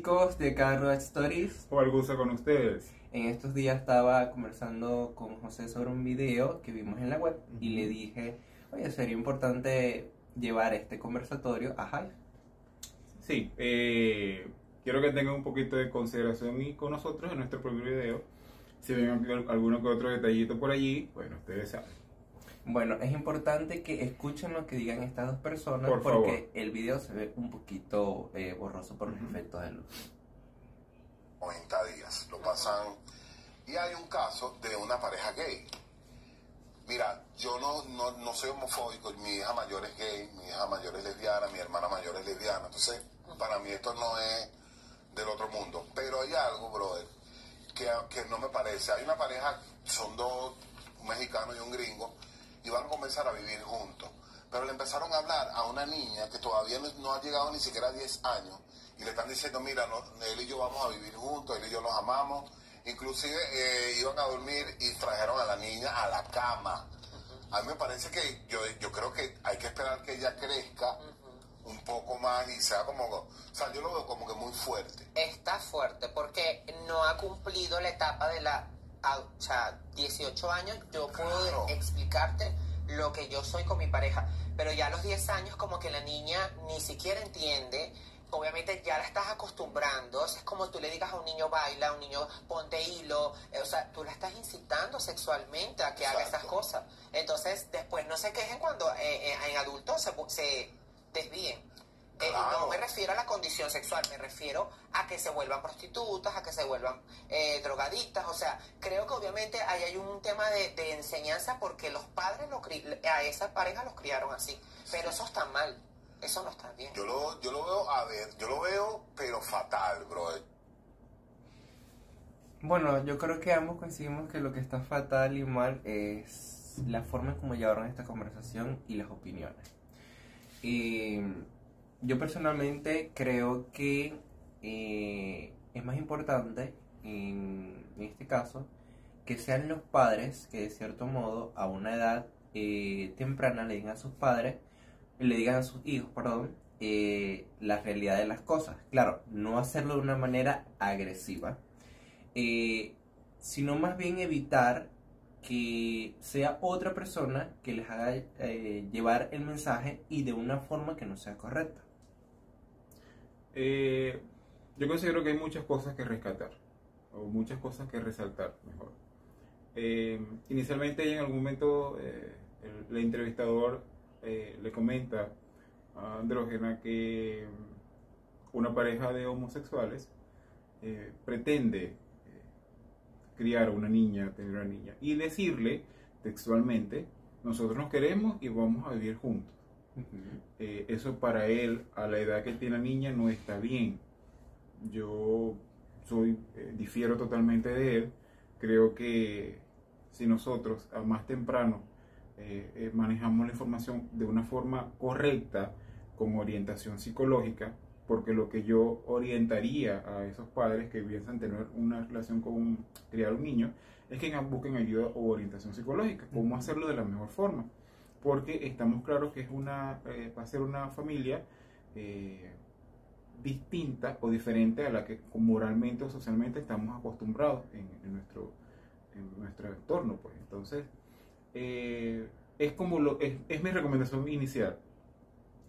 Chicos de Carro Stories, O al gusto con ustedes. en estos días estaba conversando con José sobre un video que vimos en la web y le dije, oye, sería importante llevar este conversatorio a Hive. Sí, eh, quiero que tengan un poquito de consideración y con nosotros en nuestro primer video. Si ven al- alguno que otro detallito por allí, bueno, ustedes saben. Bueno, es importante que escuchen lo que digan estas dos personas Por porque favor. el video se ve un poquito eh, borroso por los efectos de luz. 90 días. Lo pasan. Y hay un caso de una pareja gay. Mira, yo no, no, no soy homofóbico, mi hija mayor es gay, mi hija mayor es lesbiana, mi hermana mayor es lesbiana. Entonces, para mí esto no es del otro mundo. Pero hay algo, brother, que, que no me parece. Hay una pareja, son dos, un mexicano y un gringo, y van a comenzar a vivir juntos. Pero le empezaron a hablar a una niña que todavía no, ha llegado ni siquiera a 10 años, y le están diciendo, mira, no, él y yo vamos a vivir juntos, él y yo nos amamos. Inclusive eh, iban a dormir y trajeron a la niña a la cama. A mí me parece que yo, yo creo que hay que esperar que ella crezca un poco más y sea como, o sea, yo lo veo como que muy fuerte. está fuerte porque no ha cumplido la etapa de la, a- o sea, 18 años, yo puedo Claro. explicarte lo que yo soy con mi pareja, pero ya a los 10 años como que la niña ni siquiera entiende, obviamente ya la estás acostumbrando, es como tú le digas a un niño baila, a un niño ponte hilo, eh, o sea, tú la estás incitando sexualmente a que haga esas cosas, entonces después no se quejen cuando eh, eh, en adultos se, se desvíen. Eh, Claro. no me refiero a la condición sexual, me refiero a que se vuelvan prostitutas, a que se vuelvan eh, drogadictas. O sea, creo que obviamente ahí hay un tema de, de enseñanza porque los padres lo cri- a esa pareja los criaron así. Pero eso está mal, eso no está bien. Yo lo, yo lo veo, a ver, yo lo veo, pero fatal, bro. Bueno, yo creo que ambos coincidimos que lo que está fatal y mal es la forma en cómo llevaron esta conversación y las opiniones. Y yo personalmente creo que eh, es más importante en, este caso que sean los padres que de cierto modo a una edad eh, temprana le digan a sus padres, le digan a sus hijos, perdón, eh, la realidad de las cosas. Claro, no hacerlo de una manera agresiva, eh, sino más bien evitar que sea otra persona que les haga llevar el mensaje y de una forma que no sea correcta. Eh, yo considero que hay muchas cosas que rescatar, o muchas cosas que resaltar, mejor. Eh, inicialmente, en algún momento, eh, el, el entrevistador eh, le comenta a Andrógena que una pareja de homosexuales eh, pretende criar una niña, tener una niña, y decirle textualmente, nosotros nos queremos y vamos a vivir juntos. Eh, eso para él, a la edad que tiene la niña, no está bien. Yo soy, eh, difiero totalmente de él. Creo que si nosotros a más temprano eh, eh, manejamos la información de una forma correcta, con orientación psicológica, porque lo que yo orientaría a esos padres que piensan tener una relación con un- criar un niño es que busquen ayuda o orientación psicológica, cómo hacerlo de la mejor forma porque estamos claros que es una, eh, va a ser una familia eh, distinta o diferente a la que moralmente o socialmente estamos acostumbrados en, nuestro, en nuestro entorno. Pues. Entonces, eh, es como lo, es, es mi recomendación inicial.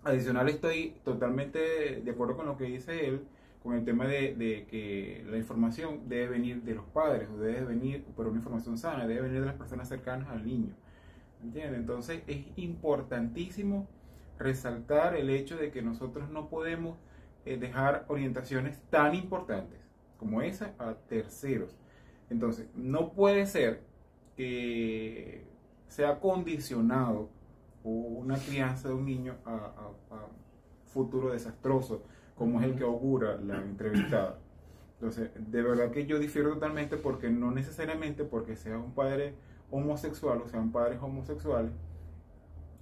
Adicional, estoy totalmente de acuerdo con lo que dice él, con el tema de, de que la información debe venir de los padres, o debe venir, pero una información sana, debe venir de las personas cercanas al niño. ¿Entiendes? Entonces es importantísimo resaltar el hecho de que nosotros no podemos eh, dejar orientaciones tan importantes como esa a terceros. Entonces, no puede ser que sea condicionado una crianza de un niño a, a- a futuro desastroso, como es el que augura la entrevistada. Entonces, de verdad que yo difiero totalmente porque no necesariamente porque sea un padre homosexual o sean padres homosexuales,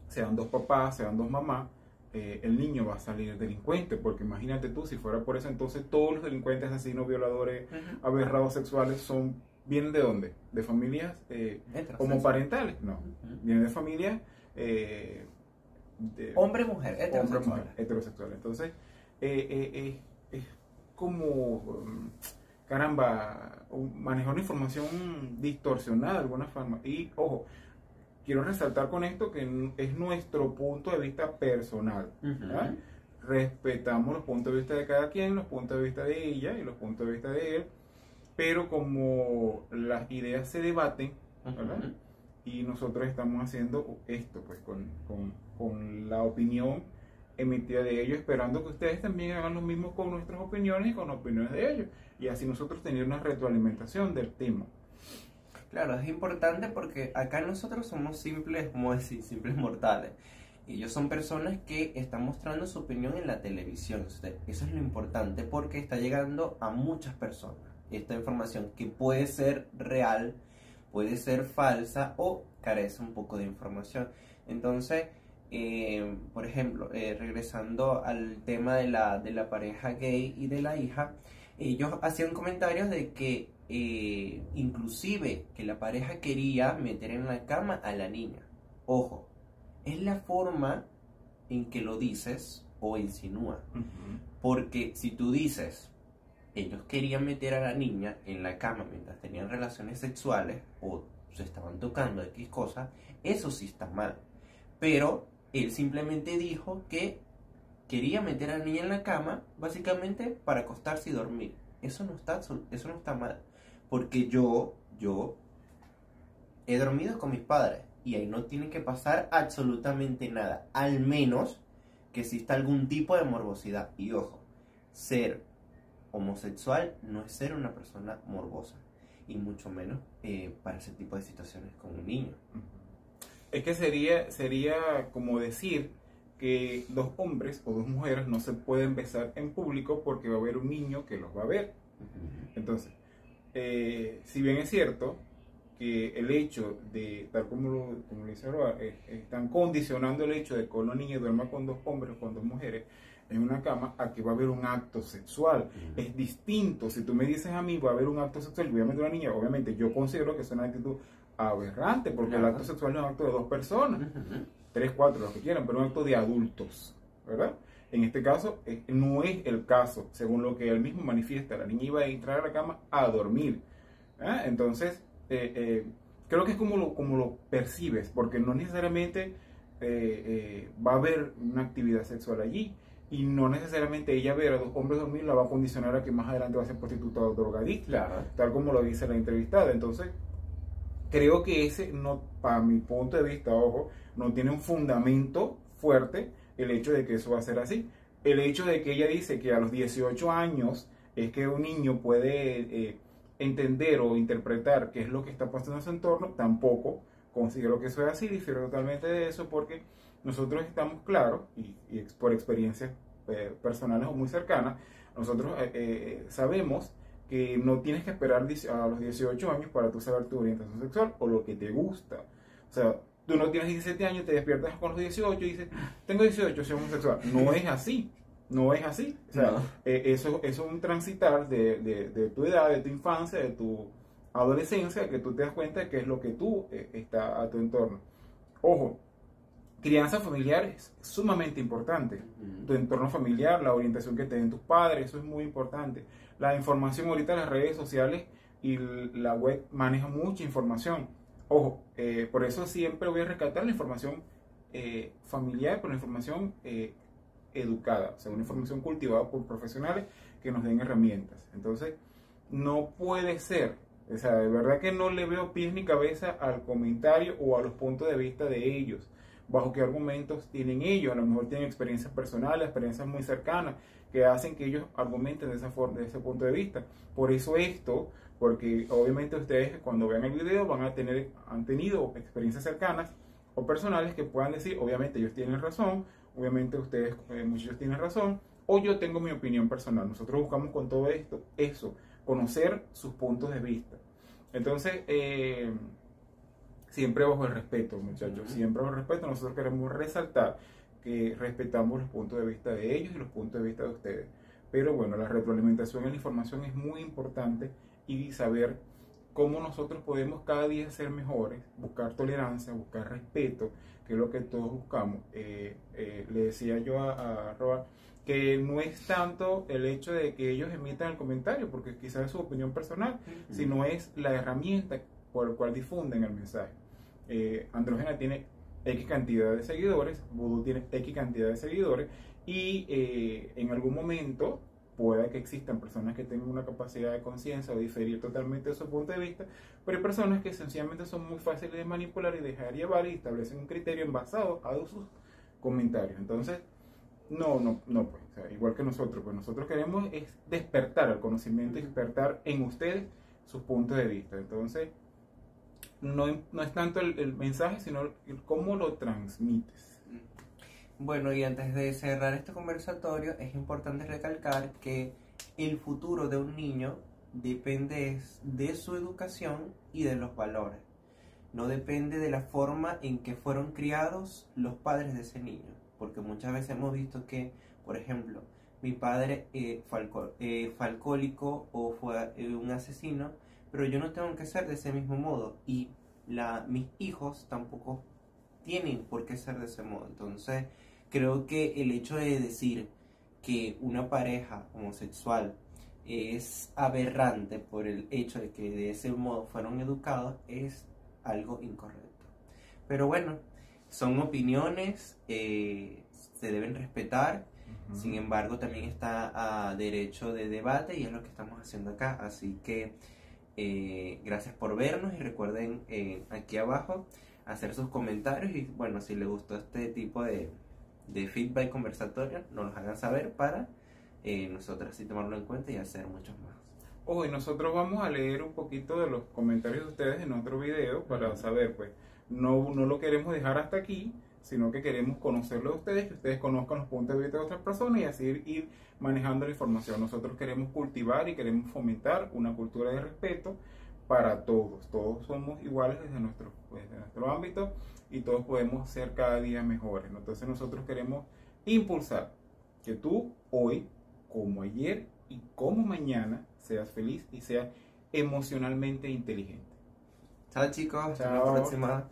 sean dos papás, sean dos mamás, eh, el niño va a salir delincuente, porque imagínate tú, si fuera por eso, entonces todos los delincuentes, asesinos, violadores, Ujú. aberrados sexuales son, ¿vienen de dónde? ¿De familias eh, homoparentales? No, vienen de familias eh, de Hombre, mujer, hombre, heterosexual. mujer, heterosexual. Entonces, eh, eh, es como, um, caramba, manejar una información distorsionada de alguna forma. Y, ojo, quiero resaltar con esto que es nuestro punto de vista personal. Respetamos los puntos de vista de cada quien, los puntos de vista de ella y los puntos de vista de él, pero como las ideas se debaten, y nosotros estamos haciendo esto, pues con, con- con la opinión emitida de ellos, esperando que ustedes también hagan lo mismo con nuestras opiniones y con las opiniones de ellos, y así nosotros tener una retroalimentación del tema. Claro, es importante porque acá nosotros somos simples, como decir, simples mortales. Y ellos son personas que están mostrando su opinión en la televisión. Eso es lo importante porque está llegando a muchas personas. Esta información que puede ser real, puede ser falsa o carece un poco de información. Entonces, eh, por ejemplo, eh, regresando al tema de la, de la pareja gay y de la hija, ellos hacían comentarios de que eh, inclusive que la pareja quería meter en la cama a la niña. Ojo, es la forma en que lo dices o insinúa. Porque si tú dices, ellos querían meter a la niña en la cama mientras tenían relaciones sexuales o se estaban tocando X cosas, eso sí está mal. Pero él simplemente dijo que quería meter a la niña en la cama básicamente para acostarse y dormir. Eso no está, mal. Porque yo, yo he dormido con mis padres y ahí no tiene que pasar absolutamente nada. Al menos que exista algún tipo de morbosidad. Y ojo, ser homosexual no es ser una persona morbosa. Y mucho menos eh, para ese tipo de situaciones con un niño. Es que sería, sería como decir que dos hombres o dos mujeres no se pueden besar en público porque va a haber un niño que los va a ver. Entonces, eh, si bien es cierto que el hecho de, tal como lo, como lo dice Aroa, eh, están condicionando el hecho de que una niña duerma con dos hombres o con dos mujeres en una cama a que va a haber un acto sexual. Es distinto. Si tú me dices a mí va a haber un acto sexual voy a meter a una niña, obviamente yo considero que es una actitud aberrante porque Claro. el acto sexual no es un acto de dos personas tres, cuatro, los que quieran, pero un acto de adultos, ¿verdad? En este caso, eh, no es el caso, según lo que él mismo manifiesta. La niña iba a entrar a la cama a dormir. ¿ah? Entonces, eh, eh, creo que es como lo, como lo percibes, porque no necesariamente eh, eh, va a haber una actividad sexual allí. Y no necesariamente ella ver a dos hombres dormir la va a condicionar a que más adelante va a ser prostituta o drogadicta Claro. tal como lo dice la entrevistada. Entonces, creo que ese, no, para mi punto de vista, ojo, no tiene un fundamento fuerte el hecho de que eso va a ser así. El hecho de que ella dice que a los 18 años es que un niño puede eh, entender o interpretar qué es lo que está pasando en su entorno, tampoco considero que eso es así, difiero totalmente de eso porque nosotros estamos claros, y, por experiencias eh, personales o muy cercanas, nosotros eh, eh, sabemos que no tienes que esperar a los 18 años para tú saber tu orientación sexual o lo que te gusta. O sea, tú no tienes 17 años, te despiertas con los 18 y dices, tengo 18, soy homosexual. No es así. No es así. O sea, No. eh, eso, eso es un transitar de, de- de tu edad, de tu infancia, de tu adolescencia, que tú te das cuenta de qué es lo que tú eh, está a tu entorno. Ojo, crianza familiar es sumamente importante tu entorno familiar, la orientación que te den tus padres, eso es muy importante. La información ahorita las redes sociales y la web maneja mucha información. Ojo, eh, por eso siempre voy a rescatar la información eh, familiar, pero la información eh, educada, o sea, una información cultivada por profesionales que nos den herramientas. Entonces, no puede ser, o sea, de verdad que no le veo pies ni cabeza al comentario o a los puntos de vista de ellos bajo qué argumentos tienen ellos, a lo mejor tienen experiencias personales, experiencias muy cercanas, que hacen que ellos argumenten de esa forma, de ese punto de vista. Por eso esto, porque obviamente ustedes cuando vean el video van a tener, han tenido experiencias cercanas o personales que puedan decir, obviamente ellos tienen razón, obviamente ustedes, eh, muchos tienen razón, o yo tengo mi opinión personal. Nosotros buscamos con todo esto eso, conocer sus puntos de vista. Entonces, eh, siempre bajo el respeto, muchachos, siempre bajo el respeto. Nosotros queremos resaltar que respetamos los puntos de vista de ellos y los puntos de vista de ustedes. Pero bueno, la retroalimentación en la información es muy importante y saber cómo nosotros podemos cada día ser mejores, buscar tolerancia, buscar respeto, que es lo que todos buscamos. Eh, eh, le decía yo a, a Roa que no es tanto el hecho de que ellos emitan el comentario, porque quizás es su opinión personal, sino es la herramienta por la cual difunden el mensaje. Eh, Andrógena tiene X cantidad de seguidores, Voodoo tiene X cantidad de seguidores, y eh, en algún momento pueda que existan personas que tengan una capacidad de conciencia o diferir totalmente de su punto de vista, pero hay personas que sencillamente son muy fáciles de manipular y dejar llevar y establecen un criterio en basado a sus comentarios. Entonces, no, no, no, pues, igual que nosotros, pues nosotros queremos es despertar el conocimiento y despertar en ustedes sus puntos de vista. Entonces, no, no es tanto el, el mensaje, sino cómo lo transmites. Bueno, y antes de cerrar este conversatorio, es importante recalcar que el futuro de un niño depende de su educación y de los valores. No depende de la forma en que fueron criados los padres de ese niño. Porque muchas veces hemos visto que, por ejemplo, mi padre eh, fue, eh, alcohólico o fue eh, un asesino, pero yo no tengo que ser de ese mismo modo. Y la, mis hijos tampoco tienen por qué ser de ese modo. Entonces, Creo que el hecho de decir que una pareja homosexual es aberrante por el hecho de que de ese modo fueron educados es algo incorrecto. Pero bueno, son opiniones, eh, se deben respetar, sin embargo también está a derecho de debate y es lo que estamos haciendo acá. Así que eh, gracias por vernos y recuerden eh, aquí abajo hacer sus comentarios y bueno, si les gustó este tipo de de feedback conversatorio nos los hagan saber para eh, nosotros así tomarlo en cuenta y hacer muchos más. Hoy nosotros vamos a leer un poquito de los comentarios de ustedes en otro video para saber, pues, no, no lo queremos dejar hasta aquí, sino que queremos conocerlo de ustedes, que ustedes conozcan los puntos de vista de otras personas y así ir, manejando la información. Nosotros queremos cultivar y queremos fomentar una cultura de respeto para todos. Todos somos iguales desde nuestro, pues, desde nuestro ámbito y todos podemos ser cada día mejores. Entonces nosotros queremos impulsar que tú hoy, como ayer y como mañana, seas feliz y seas emocionalmente inteligente. Chao chicos, hasta la próxima.